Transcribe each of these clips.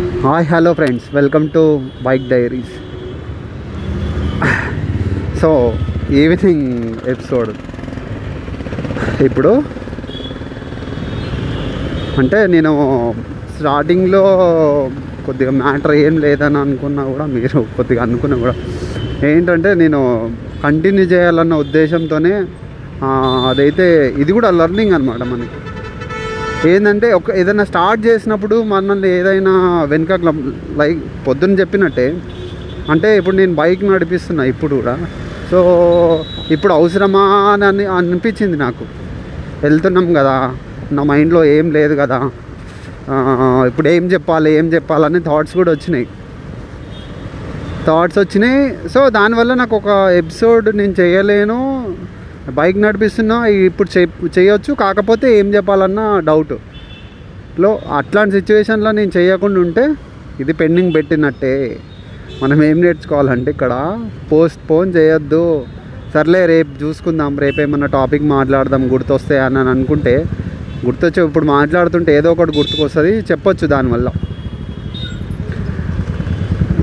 Hi hello friends welcome to bike diaries so evening episode ఇప్పుడు అంటే నేను స్టార్టింగ్లో కొద్దిగా మ్యాటర్ ఏం లేదని అనుకున్నా కూడా మీరు కొద్దిగా అనుకున్నా కూడా ఏంటంటే నేను కంటిన్యూ చేయాలన్న ఉద్దేశంతోనే అదైతే ఇది కూడా లర్నింగ్ అనమాట మనకి. ఏంటంటే ఒక ఏదైనా స్టార్ట్ చేసినప్పుడు మనల్ని ఏదైనా వెనుక లైక్ పొద్దున్న చెప్పినట్టే అంటే ఇప్పుడు నేను బైక్ నడిపిస్తున్నా ఇప్పుడు కూడా. సో ఇప్పుడు అవసరమా అని అనిపించింది నాకు. వెళ్తున్నాం కదా నా మైండ్లో ఏం లేదు కదా. ఇప్పుడు ఏం చెప్పాలి ఏం చెప్పాలని థాట్స్ కూడా వచ్చినాయి. థాట్స్ వచ్చినాయి. సో దానివల్ల నాకు ఒక ఎపిసోడ్ నేను చేయలేను. బైక్ నడిపిస్తున్నా ఇప్పుడు చేయొచ్చు కాకపోతే ఏం చెప్పాలన్నా డౌట్లో అట్లాంటి సిచ్యువేషన్లో నేను చేయకుండా ఉంటే ఇది పెండింగ్ పెట్టినట్టే. మనం ఏం నేర్చుకోవాలంటే ఇక్కడ పోస్ట్ పోన్ చేయొద్దు. సర్లే రేపు చూసుకుందాం రేపు ఏమన్నా టాపిక్ మాట్లాడదాం గుర్తొస్తే అని అనుకుంటే గుర్తొచ్చే ఇప్పుడు మాట్లాడుతుంటే ఏదో ఒకటి గుర్తుకొస్తుంది చెప్పొచ్చు దానివల్ల.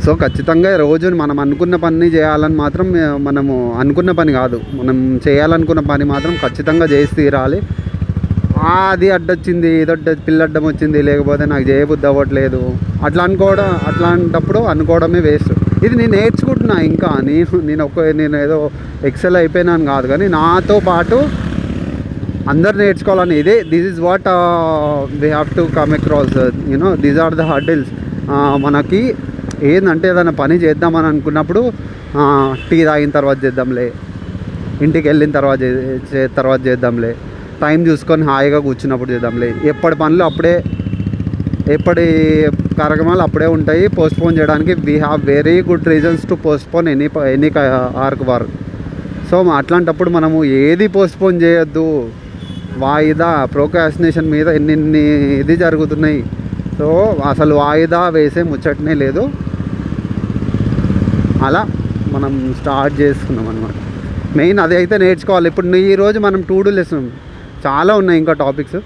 సో ఖచ్చితంగా రోజు మనం అనుకున్న పని చేయాలని మాత్రం మనము అనుకున్న పని కాదు. మనం చేయాలనుకున్న పని మాత్రం ఖచ్చితంగా చేసి తీరాలి. అది అడ్డొచ్చింది ఇది పిల్లడ్డం వచ్చింది లేకపోతే నాకు చేయబుద్ధి అవ్వట్లేదు. అట్లా అనుకోవడం అట్లాంటప్పుడు అనుకోవడమే వేస్ట్. ఇది నేను నేర్చుకుంటున్నా ఇంకా. నేను నేను ఒక నేను ఏదో ఎక్సెల్ అయిపోయినాను కాదు కానీ నాతో పాటు అందరు నేర్చుకోవాలని. ఇదే this is what we have to come across you know these are the hurdles మనకి ఏంటంటే ఏదైనా పని చేద్దామని అనుకున్నప్పుడు టీ తాగిన తర్వాత చేద్దాంలే. ఇంటికి వెళ్ళిన తర్వాత చే- తర్వాత చేద్దాంలే. టైం చూసుకొని హాయిగా కూర్చున్నప్పుడు చేద్దాంలే. ఎప్పటి పనులు అప్పుడే ఎప్పటి కార్యక్రమాలు అప్పుడే ఉంటాయి. పోస్ట్పోన్ చేయడానికి we have very good reasons to postpone any any ark work so అట్లాంటప్పుడు మనము ఏది పోస్ట్పోన్ చేయొద్దు. వాయిదా ప్రోకాస్టినేషన్ మీద ఎన్ని ఇది జరుగుతున్నాయి. సో అసలు వాయిదా వేసే ముచ్చటనే లేదు. అలా మనం స్టార్ట్ చేసుకున్నాం అనమాట మెయిన్ అది అయితే నేర్చుకోవాలి. ఇప్పుడు ఈరోజు మనం టూ డూ లెసన్ చాలా ఉన్నాయి ఇంకా టాపిక్స్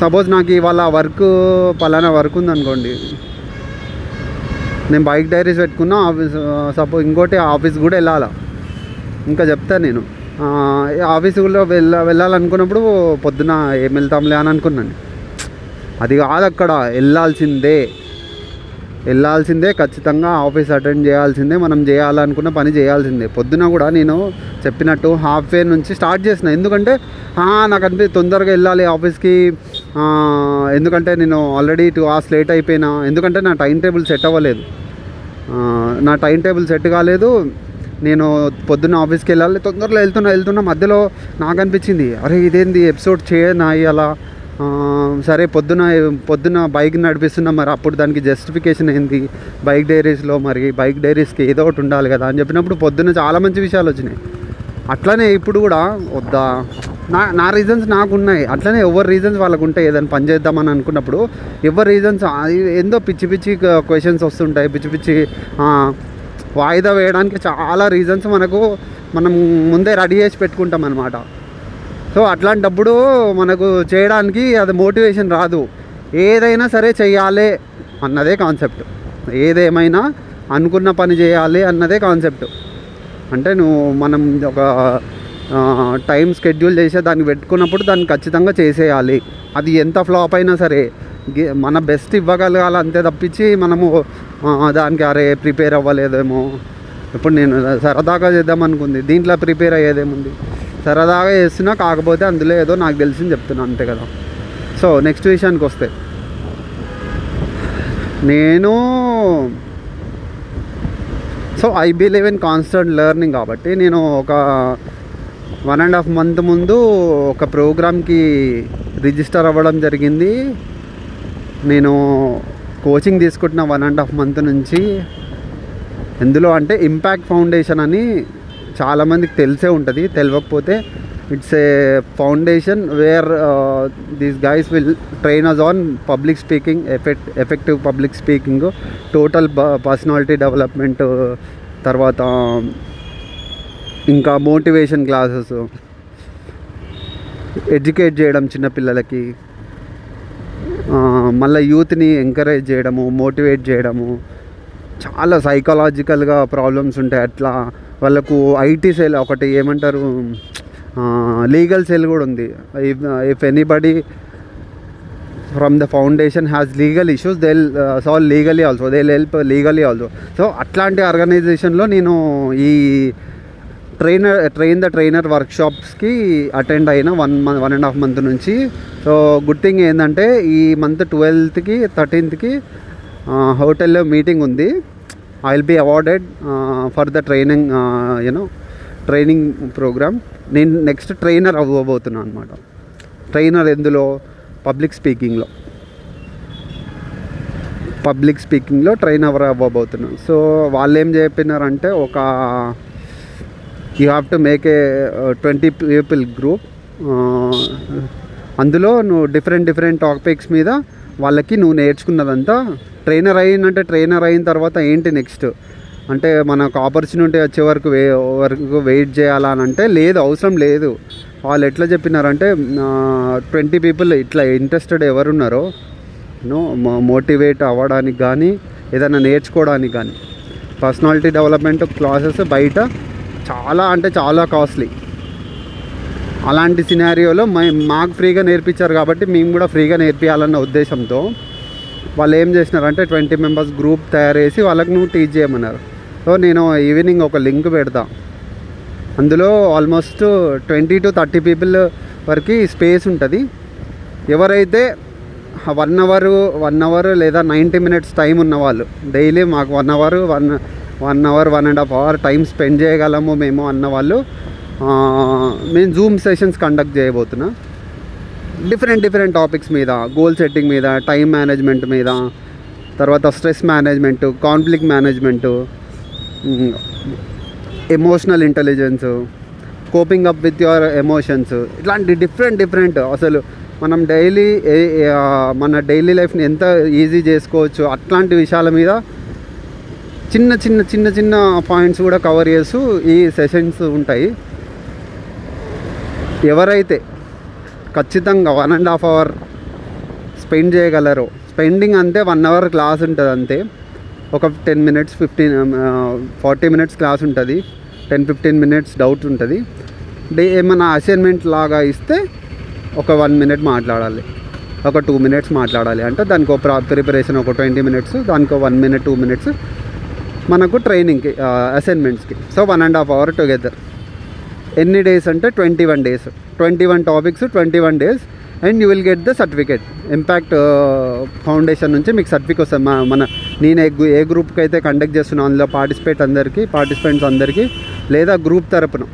సపోజ్ నాకు ఇవాళ వర్క్ పలానా వర్క్ ఉందనుకోండి. నేను బైక్ డైరీస్ పెట్టుకున్నా ఆఫీస్ సపోజ్ ఇంకోటి ఆఫీస్ కూడా వెళ్ళాలా? ఇంకా చెప్తాను నేను. ఆఫీస్ ఆఫీసులో వెళ్ళ వెళ్ళాలనుకున్నప్పుడు పొద్దున ఏం వెళ్తాంలే అని అనుకున్నాను. అది కాదు అక్కడ వెళ్ళాల్సిందే. వెళ్ళాల్సిందే ఖచ్చితంగా ఆఫీస్ అటెండ్ చేయాల్సిందే మనం చేయాలనుకున్న పని చేయాల్సిందే. పొద్దున కూడా నేను చెప్పినట్టు హాఫ్ వే నుంచి స్టార్ట్ చేసిన. ఎందుకంటే నాకు అనిపి తొందరగా వెళ్ళాలి ఆఫీస్కి. ఎందుకంటే నేను ఆల్రెడీ టూ అవర్స్ లేట్ అయిపోయినా. ఎందుకంటే నా టైం టేబుల్ సెట్ అవ్వలేదు. నా టైం టేబుల్ సెట్ కాలేదు. నేను పొద్దున్న ఆఫీస్కి వెళ్ళాలి. తొందరలో వెళ్తున్నా వెళ్తున్నా మధ్యలో నాకు అనిపించింది అరే ఇదేంది ఎపిసోడ్ చేయనా అలా సరే పొద్దున పొద్దున బైక్ నడిపిస్తున్నా మరి అప్పుడు దానికి జస్టిఫికేషన్ ఏంది? బైక్ డైరీస్లో మరి బైక్ డైరీస్కి ఏదో ఒకటి ఉండాలి కదా అని చెప్పినప్పుడు పొద్దున చాలా మంచి విషయాలు వచ్చినాయి. అట్లనే ఇప్పుడు కూడా వద్దా? నా నా రీజన్స్ నాకు ఉన్నాయి. అట్లనే ఎవరి రీజన్స్ వాళ్ళకు ఉంటాయి ఏదైనా పని చేద్దామని అనుకున్నప్పుడు ఎవరి రీజన్స్ ఏందో పిచ్చి పిచ్చి క్వశ్చన్స్ వస్తుంటాయి. పిచ్చి పిచ్చి వాయిదా వేయడానికి చాలా రీజన్స్ మనకు మనం ముందే రెడీ చేసి పెట్టుకుంటాం అనమాట సో అట్లాంటప్పుడు మనకు చేయడానికి అది మోటివేషన్ రాదు. ఏదైనా సరే చేయాలి అన్నదే కాన్సెప్ట్. ఏదేమైనా అనుకున్న పని చేయాలి అన్నదే కాన్సెప్ట్. అంటే నువ్వు మనం ఒక టైం స్కెడ్యూల్ చేసే దాన్ని పెట్టుకున్నప్పుడు దాన్ని ఖచ్చితంగా చేసేయాలి. అది ఎంత ఫ్లాప్ అయినా సరే. మన బెస్ట్ ఇవ్వగలగాలి అంతే తప్పించి మనము దానికి అరే ప్రిపేర్ అవ్వలేదేమో. ఇప్పుడు నేను సరదాగా చేద్దాం అనుకుంది దీంట్లో ప్రిపేర్ అయ్యేదేముంది? సరదాగా చేస్తున్నా కాకపోతే అందులో ఏదో నాకు తెలిసింది చెప్తున్నా అంతే కదా. సో నెక్స్ట్ విషయానికి వస్తే. నేను so I believe in constant learning కాబట్టి నేను ఒక వన్ అండ్ హాఫ్ మంత్ ముందు ఒక ప్రోగ్రామ్కి రిజిస్టర్ అవ్వడం జరిగింది. నేను కోచింగ్ తీసుకుంటున్న వన్ అండ్ హాఫ్ మంత్ నుంచి. ఎందులో అంటే ఇంపాక్ట్ ఫౌండేషన్ అని చాలామందికి తెలిసే ఉంటుంది తెలియకపోతే it's a foundation where these guys will train us on public speaking effect effective public speaking total personality development తర్వాత ఇంకా మోటివేషన్ క్లాసెస్ ఎడ్యుకేట్ చేయడం చిన్నపిల్లలకి మళ్ళీ యూత్ని ఎంకరేజ్ చేయడము మోటివేట్ చేయడము చాలా సైకలాజికల్గా ప్రాబ్లమ్స్ ఉంటాయి అట్లా. వాళ్ళకు ఐటీ సెల్ ఒకటి ఏమంటారు లీగల్ సెల్ కూడా ఉంది. If anybody from the foundation has legal issues they solve legally also they help legally also so అట్లాంటి ఆర్గనైజేషన్లో నేను ఈ ట్రైనర్ ట్రైన్ ద ట్రైనర్ వర్క్షాప్స్కి అటెండ్ అయిన one month one and half month నుంచి. సో గుడ్ థింగ్ ఏంటంటే ఈ month ట్వెల్త్కి థర్టీన్త్కి హోటల్లో మీటింగ్ ఉంది. I will be awarded for the training you know training program నేను నెక్స్ట్ ట్రైనర్ అవ్వబోతున్నాను అనమాట ట్రైనర్ ఎందులో? పబ్లిక్ స్పీకింగ్లో పబ్లిక్ స్పీకింగ్లో ట్రైనర్ అవ్వబోతున్నాను. సో వాళ్ళు ఏం చెప్పినారంటే ఒక you have to make a twenty people group అందులో నువ్వు డిఫరెంట్ డిఫరెంట్ టాపిక్స్ మీద వాళ్ళకి నువ్వు నేర్చుకున్నదంతా ట్రైనర్ అయినంటే ట్రైనర్ అయిన తర్వాత ఏంటి నెక్స్ట్ అంటే మనకు ఆపర్చునిటీ వచ్చే వరకు వే వరకు వెయిట్ చేయాలా అని అంటే లేదు అవసరం లేదు. వాళ్ళు ఎట్లా చెప్పినారంటే ట్వంటీ పీపుల్ ఇట్లా ఇంట్రెస్టెడ్ ఎవరున్నారో నో మోటివేట్ అవ్వడానికి కానీ ఏదైనా నేర్చుకోవడానికి కానీ పర్సనాలిటీ డెవలప్మెంట్ క్లాసెస్ బయట చాలా అంటే చాలా కాస్ట్లీ అలాంటి సినారియోలో మాకు ఫ్రీగా నేర్పించారు కాబట్టి మేము కూడా ఫ్రీగా నేర్పించాలన్న ఉద్దేశంతో వాళ్ళు ఏం చేసినారంటే ట్వంటీ మెంబర్స్ గ్రూప్ తయారు చేసి వాళ్ళకి నువ్వు టీచ్ చేయమన్నారు. సో నేను ఈవినింగ్ ఒక లింక్ పెడతా. అందులో almost twenty to thirty people వరకు స్పేస్ ఉంటుంది. ఎవరైతే వన్ అవర్ వన్ అవర్ లేదా నైంటీ మినిట్స్ టైం ఉన్నవాళ్ళు డైలీ మాకు one hour one one hour one and half hour time spend చేయగలము మేము అన్నవాళ్ళు మేము జూమ్ సెషన్స్ కండక్ట్ చేయబోతున్నా. డిఫరెంట్ డిఫరెంట్ టాపిక్స్ మీద గోల్ సెట్టింగ్ మీద టైం మేనేజ్మెంట్ మీద తర్వాత stress management conflict management emotional intelligence coping up with your emotions ఇట్లాంటి డిఫరెంట్ డిఫరెంట్ అసలు మనం డైలీ మన డైలీ లైఫ్ని ఎంత ఈజీ చేసుకోవచ్చు అట్లాంటి విషయాల మీద చిన్న చిన్న చిన్న చిన్న పాయింట్స్ కూడా కవర్ చేస్తూ ఈ సెషన్స్ ఉంటాయి. ఎవరైతే ఖచ్చితంగా one and half hour spend చేయగలరో స్పెండింగ్ అంతే వన్ అవర్ క్లాస్ ఉంటుంది అంతే. ఒక ten minutes fifteen forty minutes class ఉంటుంది. టెన్ ఫిఫ్టీన్ మినిట్స్ డౌట్ ఉంటుంది. డే ఏమైనా అసైన్మెంట్ లాగా ఇస్తే ఒక వన్ మినిట్ మాట్లాడాలి. ఒక టూ మినిట్స్ మాట్లాడాలి. అంటే దానికి ఒక ప్రిపరేషన్ ఒక ట్వంటీ మినిట్స్ దానికి వన్ మినిట్ టూ మినిట్స్ మనకు ట్రైనింగ్కి అసైన్మెంట్స్కి so one and half hour together ఎన్ని డేస్ అంటే twenty one days twenty one topics twenty one days and you will get the certificate impact foundation నుంచి మీకు certificate వస్తుంది. మా మన నేను ఏ ఏ గ్రూప్కి అయితే కండక్ట్ చేస్తున్నాను అందులో పార్టిసిపేట్ అందరికీ పార్టిసిపెంట్స్ అందరికీ లేదా గ్రూప్ తరపున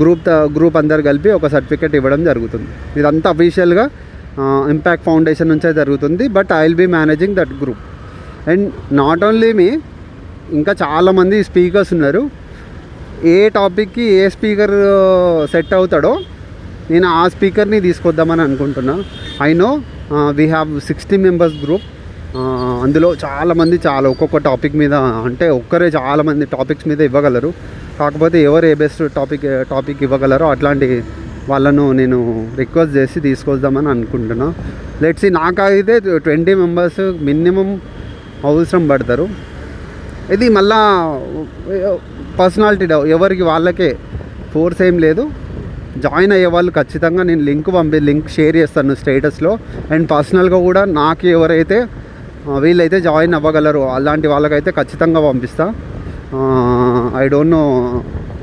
గ్రూప్ త- గ్రూప్ అందరు కలిపి ఒక సర్టిఫికేట్ ఇవ్వడం జరుగుతుంది. ఇదంతా అఫీషియల్గా ఇంపాక్ట్ ఫౌండేషన్ నుంచే జరుగుతుంది. But I will be managing that group and not only me ఇంకా చాలామంది స్పీకర్స్ ఉన్నారు. ఏ టాపిక్కి ఏ స్పీకర్ సెట్ అవుతాడో నేను ఆ స్పీకర్ని తీసుకొద్దామని అనుకుంటున్నాను I know we have sixty members group అందులో చాలామంది చాలా ఒక్కొక్క టాపిక్ మీద అంటే ఒక్కరే చాలామంది టాపిక్స్ మీద ఇవ్వగలరు. కాకపోతే ఎవరు ఏ బెస్ట్ టాపిక్ టాపిక్ ఇవ్వగలరో అట్లాంటి వాళ్ళను నేను రిక్వెస్ట్ చేసి తీసుకొద్దామని అనుకుంటున్నా. లెట్స్ నాకైతే ట్వంటీ మెంబర్స్ మినిమం అవసరం పడతారు. ఇది మళ్ళా పర్సనాలిటీ ఎవరికి వాళ్ళకే ఫోర్స్ ఏం లేదు. జాయిన్ అయ్యే వాళ్ళు ఖచ్చితంగా నేను లింక్ పంపి లింక్ షేర్ చేస్తాను స్టేటస్లో. అండ్ పర్సనల్గా కూడా నాకు ఎవరైతే వీళ్ళైతే జాయిన్ అవ్వగలరు అలాంటి వాళ్ళకైతే ఖచ్చితంగా పంపిస్తా. I don't know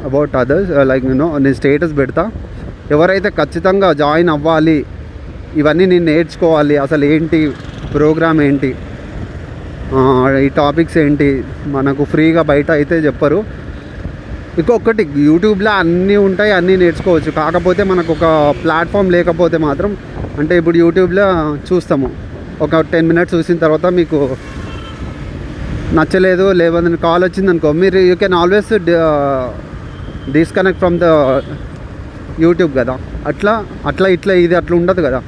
about others like no నేను స్టేటస్ పెడతా. ఎవరైతే ఖచ్చితంగా జాయిన్ అవ్వాలి ఇవన్నీ నేను నేర్చుకోవాలి అసలు ఏంటి ప్రోగ్రామ్ ఏంటి ఈ టాపిక్స్ ఏంటి మనకు ఫ్రీగా బయట అయితే చెప్పరు. ఇంకొకటి యూట్యూబ్లో అన్నీ ఉంటాయి అన్నీ నేర్చుకోవచ్చు. కాకపోతే మనకు ఒక ప్లాట్ఫామ్ లేకపోతే మాత్రం అంటే ఇప్పుడు యూట్యూబ్లో చూస్తాము. ఒక టెన్ మినిట్స్ చూసిన తర్వాత మీకు నచ్చలేదు లేదని కాల్ వచ్చింది అనుకో మీరు you can always disconnect from the YouTube కదా. అట్లా అట్లా ఇట్లా ఇది అట్లా ఉండదు కదా.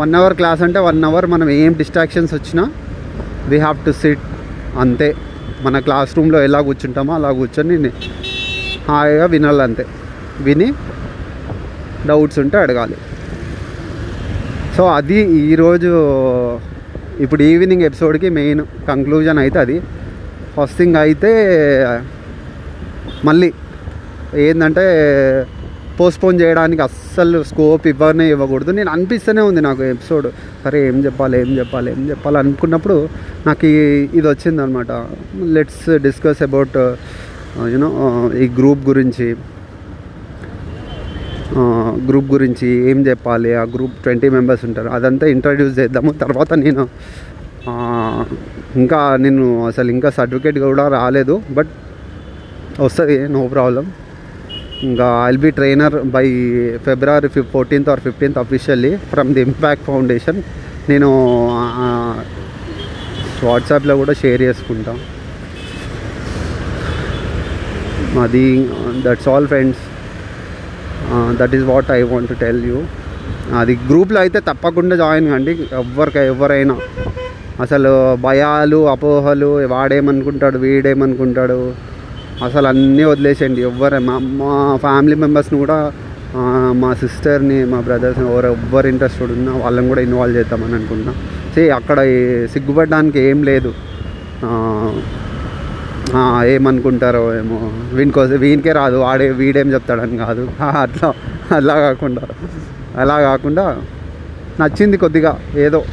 వన్ అవర్ క్లాస్ అంటే వన్ అవర్ మనం ఏం డిస్ట్రాక్షన్స్ వచ్చినా వీ హ్యావ్ టు సిట్ అంతే. మన క్లాస్ రూమ్లో ఎలా కూర్చుంటామో అలా కూర్చొని హాయిగా వినాలంతే. విని డౌట్స్ ఉంటే అడగాలి. సో అది ఈరోజు ఇప్పుడు ఈవినింగ్ ఎపిసోడ్కి మెయిన్ కంక్లూజన్ అయితే అది. ఫస్ట్ థింగ్ అయితే మళ్ళీ ఏంటంటే పోస్ట్పోన్ చేయడానికి అస్సలు స్కోప్ ఇవ్వనే ఇవ్వకూడదు. నేను అనిపిస్తూనే ఉంది నాకు ఎపిసోడ్. సరే ఏం చెప్పాలి ఏం చెప్పాలి ఏం చెప్పాలి అనుకున్నప్పుడు నాకు ఈ ఇది వచ్చింది అనమాట let's discuss about Uh, you know uh, ఈ గ్రూప్ గురించి uh, గ్రూప్ గురించి ఏం చెప్పాలి? ఆ గ్రూప్ ట్వంటీ మెంబర్స్ ఉంటారు. అదంతా ఇంట్రడ్యూస్ చేద్దాము. తర్వాత నేను ఇంకా నేను అసలు ఇంకా సర్టిఫికేట్ కూడా రాలేదు. బట్ వస్తుంది నో ప్రాబ్లం ఇంకా I'll be trainer by February fif fourteenth or fifteenth officially from the impact foundation నేను వాట్సాప్లో కూడా షేర్ చేసుకుంటాను అది that's all friends that is what I want tell you అది గ్రూప్లో అయితే తప్పకుండా జాయిన్ కండి ఎవరికి ఎవరైనా అసలు భయాలు అపోహలు వాడేమనుకుంటాడు వీడేమనుకుంటాడు అసలు అన్నీ వదిలేసేయండి ఎవరు మా మా ఫ్యామిలీ మెంబర్స్ని కూడా మా సిస్టర్ని మా బ్రదర్స్ని ఎవరు ఎవ్వరు ఇంట్రెస్టెడ్ ఉన్నా వాళ్ళని కూడా ఇన్వాల్వ్ చేద్దామని అనుకుంటున్నా సే అక్కడ సిగ్గుపడడానికి ఏం లేదు ఏమనుకుంటారో ఏమో. వీనికోసం వీనికే రాదు. వాడే వీడేం చెప్తాడని కాదు. అట్లా అలా కాకుండా. అలా కాకుండా నచ్చింది కొద్దిగా. ఏదో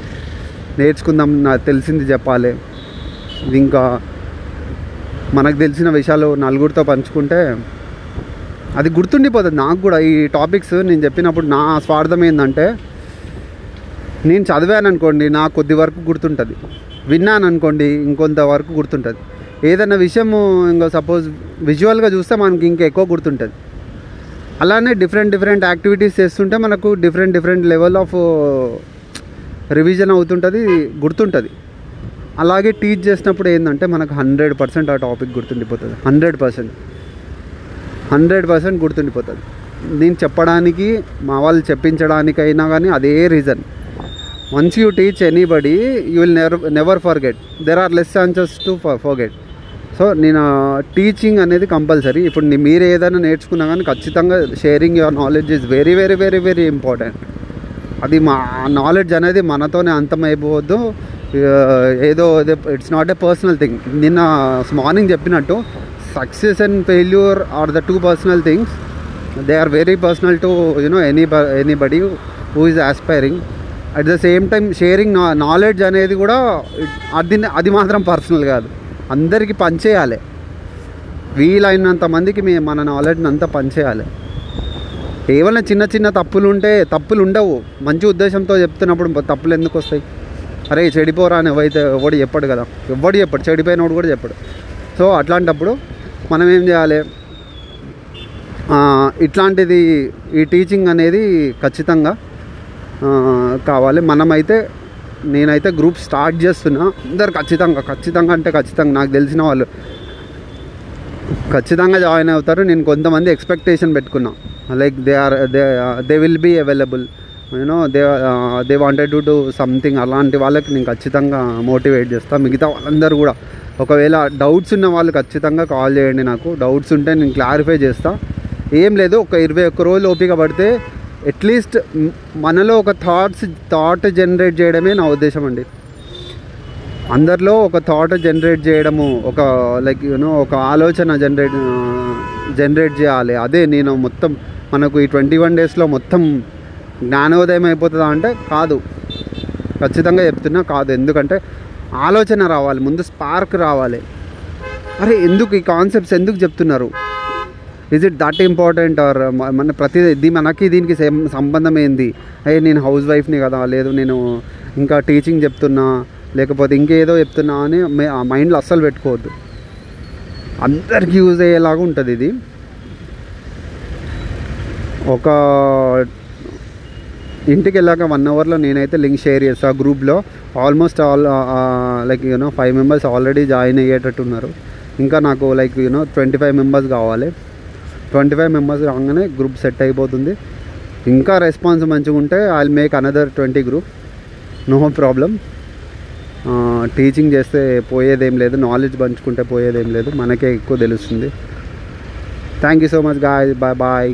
నేర్చుకుందాం నాకు తెలిసింది చెప్పాలి. ఇంకా మనకు తెలిసిన విషయాలు నలుగురితో పంచుకుంటే అది గుర్తుండిపోతుంది. నాకు కూడా ఈ టాపిక్స్ నేను చెప్పినప్పుడు నా స్వార్థం ఏంటంటే నేను చదివాను అనుకోండి నాకు కొద్ది వరకు గుర్తుంటుంది. విన్నాను అనుకోండి ఇంకొంత వరకు గుర్తుంటుంది. ఏదైనా విషయము ఇంకో సపోజ్ విజువల్గా చూస్తే మనకి ఇంకా ఎక్కువ గుర్తుంటుంది. అలానే డిఫరెంట్ డిఫరెంట్ యాక్టివిటీస్ చేస్తుంటే మనకు different different level of revision అవుతుంటుంది గుర్తుంటుంది. అలాగే టీచ్ చేసినప్పుడు ఏంటంటే మనకు హండ్రెడ్ పర్సెంట్ ఆ టాపిక్ గుర్తుండిపోతుంది. హండ్రెడ్ పర్సెంట్ హండ్రెడ్ పర్సెంట్ గుర్తుండిపోతుంది. నేను చెప్పడానికి మా వాళ్ళు చెప్పించడానికైనా కానీ అదే reason once you teach anybody you will never never forget there are less chances to forget so నేను టీచింగ్ అనేది కంపల్సరీ. ఇప్పుడు మీరు ఏదైనా నేర్చుకున్నా కానీ ఖచ్చితంగా sharing your knowledge is very very very very important అది మా నాలెడ్జ్ అనేది మనతోనే అంతమైపోవద్దు. Uh, ఏదో it's not a personal thing నిన్న మార్నింగ్ చెప్పినట్టు success and failure are the two personal things they are very personal to you know any anybody who is aspiring at the same time sharing knowledge అనేది కూడా అది అది మాత్రం personal కాదు. అందరికీ పనిచేయాలి. వీలైనంత మందికి మీ మన నాలెడ్జ్ని అంతా పనిచేయాలి. ఏవైనా చిన్న చిన్న తప్పులు ఉంటే తప్పులు ఉండవు మంచి ఉద్దేశంతో చెప్తున్నప్పుడు తప్పులు ఎందుకు వస్తాయి? అరే చెడిపోరా అని ఎవరైతే ఎవడు చెప్పడు కదా. ఎవడు చెప్పడు. చెడిపోయినోడు కూడా చెప్పడు. సో అట్లాంటప్పుడు మనం ఏం చేయాలి? ఇట్లాంటిది ఈ టీచింగ్ అనేది ఖచ్చితంగా కావాలి. మనమైతే నేనైతే గ్రూప్ స్టార్ట్ చేస్తున్నా. అందరు ఖచ్చితంగా ఖచ్చితంగా అంటే ఖచ్చితంగా నాకు తెలిసిన వాళ్ళు ఖచ్చితంగా జాయిన్ అవుతారు. నేను కొంతమంది ఎక్స్పెక్టేషన్ పెట్టుకున్నా. Like they are they they will be available you know they they wanted to do something అలాంటి వాళ్ళకి నేను ఖచ్చితంగా మోటివేట్ చేస్తాను మిగతా వాళ్ళందరూ కూడా. ఒకవేళ డౌట్స్ ఉన్న వాళ్ళు ఖచ్చితంగా కాల్ చేయండి నాకు. డౌట్స్ ఉంటే నేను క్లారిఫై చేస్తాను ఏం లేదు ఒక ఇరవై ఒక్క రోజులు ఓపిక పడితే అట్లీస్ట్ మనలో ఒక థాట్స్ థాట్ జనరేట్ చేయడమే నా ఉద్దేశం అండి. అందరిలో ఒక థాట్ జనరేట్ చేయడము ఒక లైక్ యూనో ఒక ఆలోచన జనరేట్ జనరేట్ చేయాలి. అదే నేను మొత్తం మనకు ఈ ట్వంటీ వన్ డేస్లో మొత్తం జ్ఞానోదయం అయిపోతుందా అంటే కాదు. ఖచ్చితంగా చెప్తున్నా కాదు. ఎందుకంటే ఆలోచన రావాలి ముందు స్పార్క్ రావాలి. అరే ఎందుకు ఈ కాన్సెప్ట్స్ ఎందుకు చెప్తున్నారు? Is it that important or మన ప్రతి ఇది మనకి దీనికి సేమ్ సంబంధం ఏంది? అయ్యే నేను హౌస్ వైఫ్ని కదా లేదు నేను ఇంకా టీచింగ్ చెప్తున్నా లేకపోతే ఇంకేదో చెప్తున్నా అని ఆ మైండ్లో అస్సలు పెట్టుకోవద్దు. అందరికి యూజ్ అయ్యేలాగా ఉంటుంది ఇది. ఒక ఇంటికి వెళ్ళాక వన్ అవర్లో నేనైతే లింక్ షేర్ చేస్తాను గ్రూప్లో almost all like you know five members already join అయ్యేటట్టు ఉన్నారు ఇంకా నాకు like you know twenty five members కావాలి. ట్వంటీ ఫైవ్ మెంబర్స్ రాగానే గ్రూప్ సెట్ అయిపోతుంది. ఇంకా రెస్పాన్స్ మంచిగా ఉంటే I make another twenty group no problem teaching చేస్తే పోయేదేం లేదు. నాలెడ్జ్ పంచుకుంటే పోయేదేం లేదు. మనకే ఎక్కువ తెలుస్తుంది. Thank you so much guys bye bye